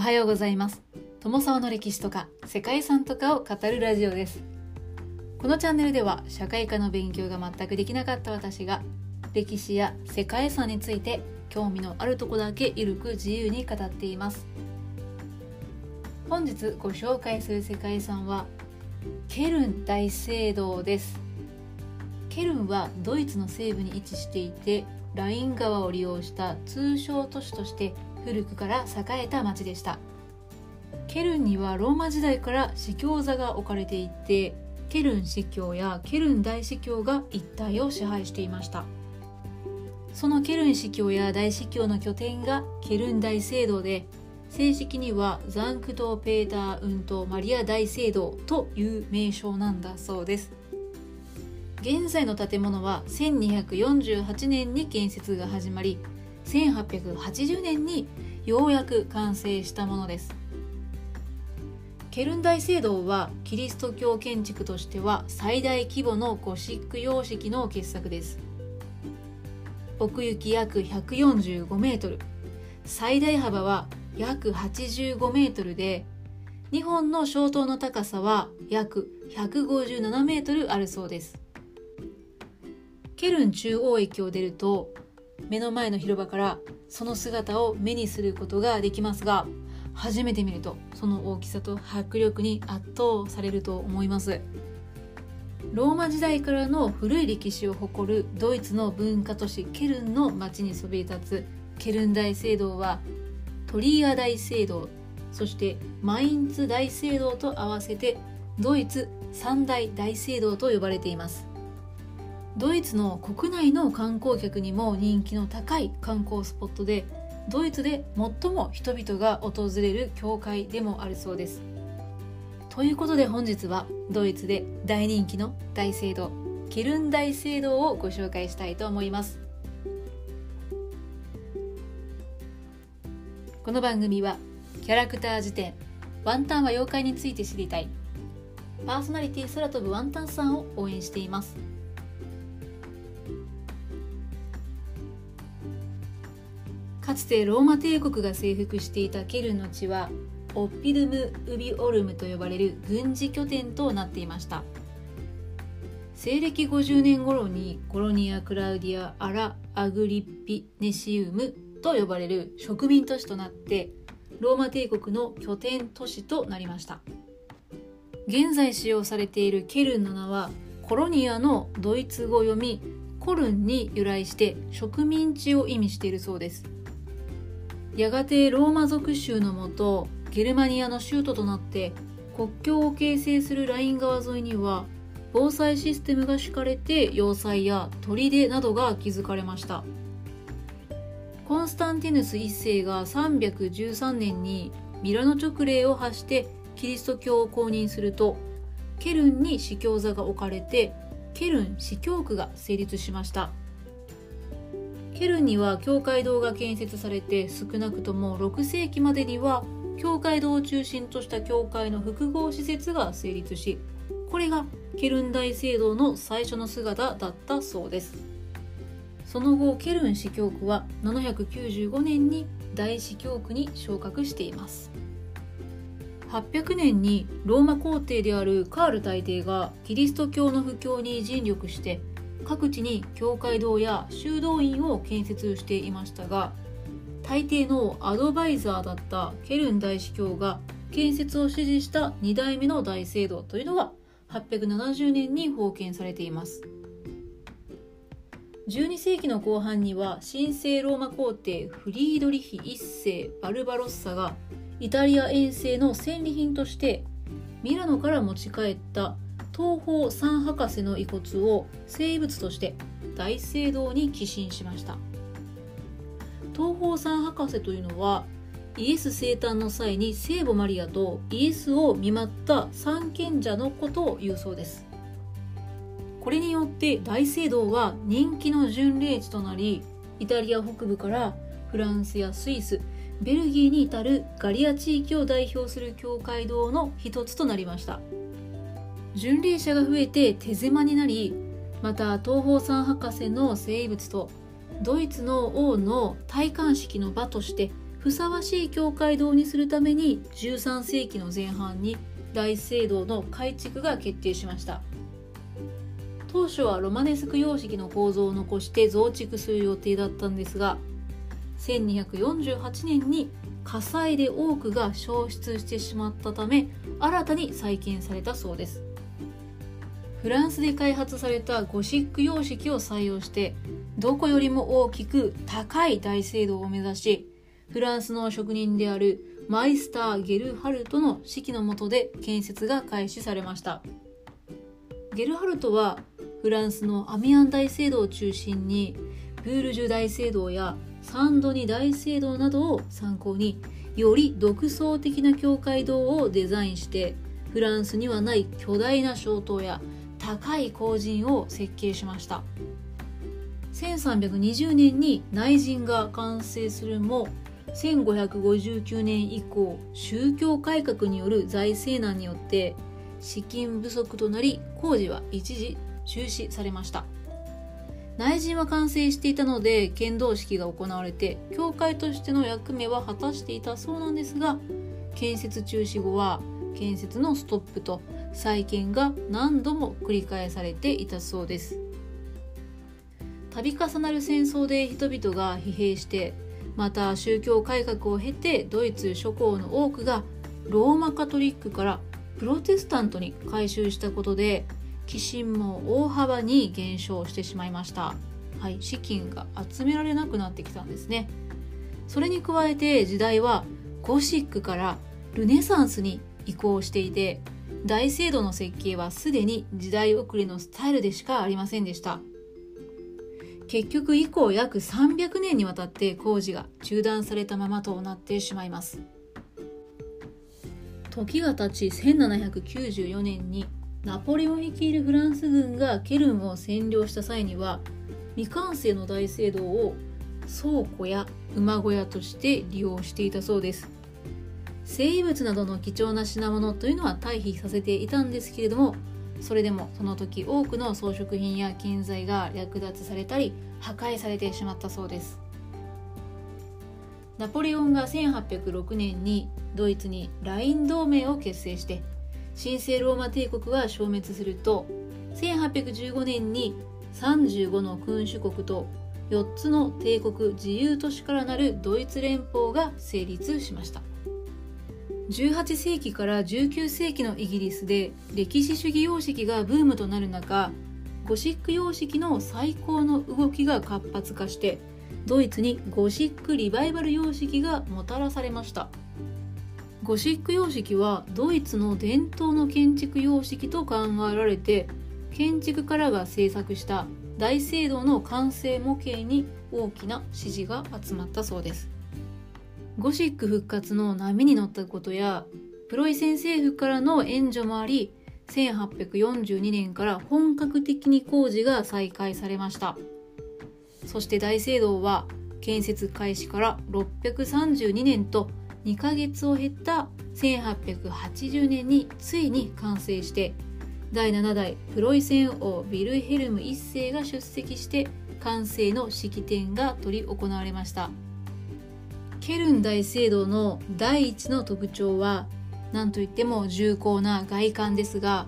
おはようございます。友沢の歴史とか世界遺産とかを語るラジオです。このチャンネルでは社会科の勉強が全くできなかった私が歴史や世界遺産について興味のあるとこだけゆるく自由に語っています。本日ご紹介する世界遺産はケルン大聖堂です。ケルンはドイツの西部に位置していてライン川を利用した通商都市として古くから栄えた町でした。ケルンにはローマ時代から司教座が置かれていてケルン司教やケルン大司教が一帯を支配していました。そのケルン司教や大司教の拠点がケルン大聖堂で正式にはザンクト・ペーター・ウント・マリア大聖堂という名称なんだそうです。現在の建物は1248年に建設が始まり1880年にようやく完成したものです。ケルン大聖堂はキリスト教建築としては最大規模のゴシック様式の傑作です。奥行き約145メートル。最大幅は約85メートルで2本の消灯の高さは約157メートルあるそうです。ケルン中央駅を出ると目の前の広場からその姿を目にすることができますが初めて見るとその大きさと迫力に圧倒されると思います。ローマ時代からの古い歴史を誇るドイツの文化都市ケルンの町にそびえ立つ。ケルン大聖堂はトリア大聖堂そしてマインツ大聖堂と合わせてドイツ三大大聖堂と呼ばれています。ドイツの国内の観光客にも人気の高い観光スポットでドイツで最も人々が訪れる教会でもあるそうです。ということで本日はドイツで大人気の大聖堂ケルン大聖堂をご紹介したいと思います。この番組はキャラクター辞典ワンタンは妖怪について知りたい。パーソナリティ空飛ぶワンタンさんを応援しています。かつてローマ帝国が征服していたケルンの地はオッピドゥム・ウビオルムと呼ばれる軍事拠点となっていました。西暦50年頃にコロニア・クラウディア・アラ・アグリッピ・ネシウムと呼ばれる植民都市となってローマ帝国の拠点都市となりました。現在使用されているケルンの名はコロニアのドイツ語読みコルンに由来して植民地を意味しているそうです。やがてローマ属州のもとゲルマニアの州都となって国境を形成するライン川沿いには防災システムが敷かれて要塞や砦などが築かれました。コンスタンティヌス1世が313年にミラノ直令を発してキリスト教を公認するとケルンに司教座が置かれてケルン司教区が成立しました。ケルンには教会堂が建設されて少なくとも6世紀までには教会堂を中心とした教会の複合施設が成立しこれがケルン大聖堂の最初の姿だったそうです。その後ケルン司教区は795年に大司教区に昇格しています。800年にローマ皇帝であるカール大帝がキリスト教の布教に尽力して各地に教会堂や修道院を建設していましたが大抵のアドバイザーだったケルン大司教が建設を指示した2代目の大聖堂というのが870年に封建されています。12世紀の後半には神聖ローマ皇帝フリードリヒ1世バルバロッサがイタリア遠征の戦利品としてミラノから持ち帰った東方三博士の遺骨を生物として大聖堂に寄進しました。東方三博士というのはイエス生誕の際に聖母マリアとイエスを見舞った三賢者のことを言うそうです。これによって大聖堂は人気の巡礼地となりイタリア北部からフランスやスイスベルギーに至るガリア地域を代表する教会堂の一つとなりました。巡礼者が増えて手狭になりまた東方三博士の生物とドイツの王の戴冠式の場としてふさわしい教会堂にするために13世紀の前半に大聖堂の改築が決定しました。当初はロマネスク様式の構造を残して増築する予定だったんですが1248年に火災で多くが消失してしまったため新たに再建されたそうです。フランスで開発されたゴシック様式を採用してどこよりも大きく高い大聖堂を目指しフランスの職人であるマイスター・ゲルハルトの指揮の下で建設が開始されました。ゲルハルトはフランスのアミアン大聖堂を中心にブールジュ大聖堂やサンドニ大聖堂などを参考により独創的な教会堂をデザインしてフランスにはない巨大な小塔や高い後陣を設計しました。1320年に内陣が完成するも1559年以降宗教改革による財政難によって資金不足となり工事は一時中止されました。内陣は完成していたので剣道式が行われて教会としての役目は果たしていたそうなんですが建設中止後は建設のストップと再建が何度も繰り返されていたそうです。度重なる戦争で人々が疲弊してまた宗教改革を経てドイツ諸侯の多くがローマカトリックからプロテスタントに改宗したことで寄進も大幅に減少してしまいました。はい資金が集められなくなってきたんですね。それに加えて時代はゴシックからルネサンスに移行していて大聖堂の設計はすでに時代遅れのスタイルでしかありませんでした。結局以降約300年にわたって工事が中断されたままとなってしまいます。時が経ち1794年にナポレオン率いるフランス軍がケルンを占領した際には未完成の大聖堂を倉庫や馬小屋として利用していたそうです。生物などの貴重な品物というのは退避させていたんですけれどもそれでもその時多くの装飾品や建材が略奪されたり破壊されてしまったそうですナポレオンが1806年にドイツにライン同盟を結成して神聖ローマ帝国が消滅すると1815年に35の君主国と4つの帝国自由都市からなるドイツ連邦が成立しました18世紀から19世紀のイギリスで歴史主義様式がブームとなる中ゴシック様式の最高の動きが活発化してドイツにゴシックリバイバル様式がもたらされました。ゴシック様式はドイツの伝統の建築様式と考えられて建築家らが制作した大聖堂の完成模型に大きな支持が集まったそうです。ゴシック復活の波に乗ったことやプロイセン政府からの援助もあり1842年から本格的に工事が再開されましたそして大聖堂は建設開始から632年と2ヶ月を経った1880年についに完成して第7代プロイセン王ヴィルヘルム1世が出席して完成の式典が執り行われました。ケルン大聖堂の第一の特徴は何といっても重厚な外観ですが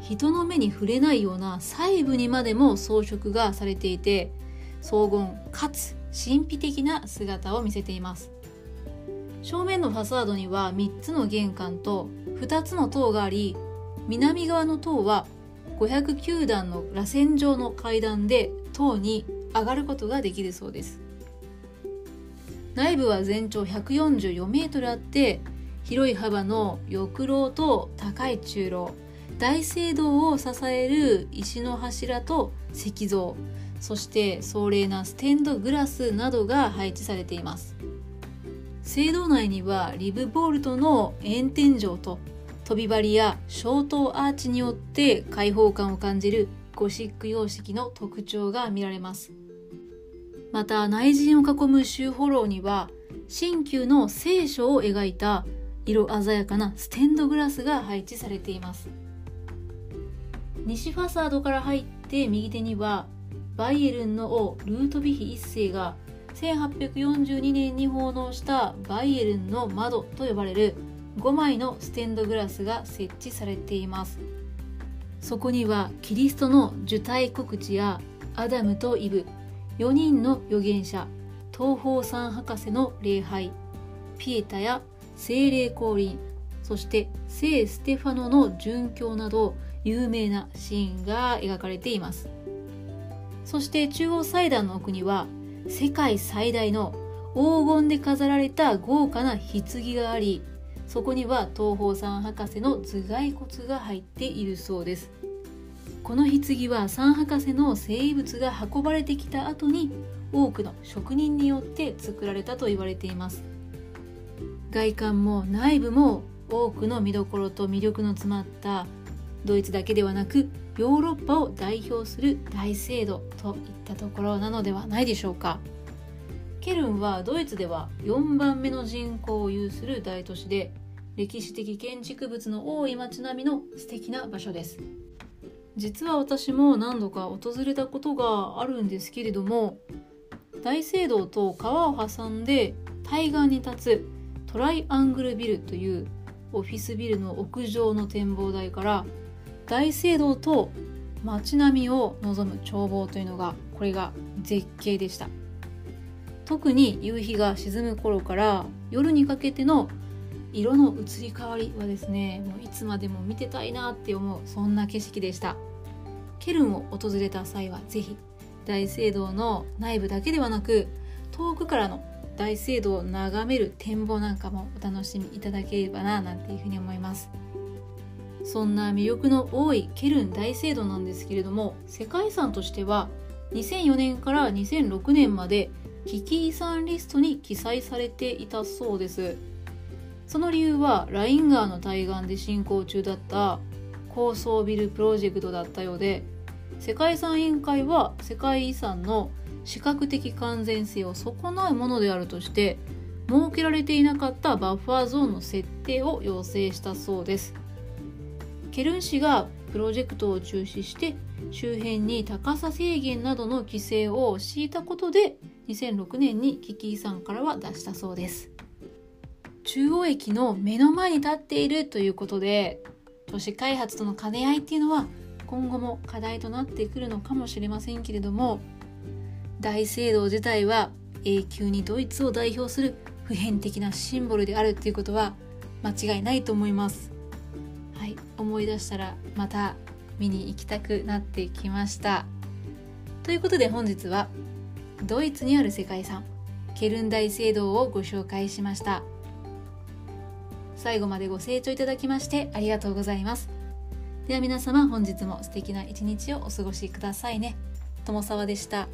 人の目に触れないような細部にまでも装飾がされていて荘厳かつ神秘的な姿を見せています。正面のファサードには3つの玄関と2つの塔があり南側の塔は509段の螺旋状の階段で塔に上がることができるそうです。内部は全長144メートルあって広い幅の翼廊と高い中廊大聖堂を支える石の柱と石像そして壮麗なステンドグラスなどが配置されています。聖堂内にはリブボルトの円天井と飛び張りや小塔アーチによって開放感を感じるゴシック様式の特徴が見られます。また内陣を囲む周保楼には新旧の聖書を描いた色鮮やかなステンドグラスが配置されています。西ファサードから入って右手にはバイエルンの王ルートヴィヒ1世が1842年に奉納したバイエルンの窓と呼ばれる5枚のステンドグラスが設置されています。そこにはキリストの受胎告知やアダムとイブ4人の預言者東方三博士の礼拝ピエタや精霊降臨そして聖ステファノの殉教など有名なシーンが描かれています。そして中央祭壇の奥には世界最大の黄金で飾られた豪華な棺がありそこには東方三博士の頭蓋骨が入っているそうです。この棺は三博士の生物が運ばれてきた後に多くの職人によって作られたと言われています。外観も内部も多くの見どころと魅力の詰まったドイツだけではなくヨーロッパを代表する大聖堂といったところなのではないでしょうか。ケルンはドイツでは4番目の人口を有する大都市で歴史的建築物の多い街並みの素敵な場所です。実は私も何度か訪れたことがあるんですけれども大聖堂と川を挟んで対岸に立つトライアングルビルというオフィスビルの屋上の展望台から大聖堂と街並みを望む眺望というのがこれが絶景でした。特に夕日が沈む頃から夜にかけての色の移り変わりはですねもういつまでも見てたいなって思うそんな景色でした。ケルンを訪れた際は是非大聖堂の内部だけではなく遠くからの大聖堂を眺める展望なんかもお楽しみいただければななんていうふうに思います。そんな魅力の多いケルン大聖堂なんですけれども世界遺産としては2004年から2006年まで危機遺産リストに記載されていたそうです。その理由はライン川の対岸で進行中だった高層ビルプロジェクトだったようで世界遺産委員会は世界遺産の視覚的完全性を損なうものであるとして設けられていなかったバッファーゾーンの設定を要請したそうです。ケルン市がプロジェクトを中止して周辺に高さ制限などの規制を敷いたことで2006年に危機遺産からは出したそうです。中央駅の目の前に立っているということで都市開発との兼ね合いっていうのは今後も課題となってくるのかもしれませんけれども大聖堂自体は永久にドイツを代表する普遍的なシンボルであるっていうことは間違いないと思います。はい思い出したらまた見に行きたくなってきました。ということで本日はドイツにある世界遺産ケルン大聖堂をご紹介しました。最後までご清聴いただきましてありがとうございますでは皆様本日も素敵な一日をお過ごしくださいね友沢でした。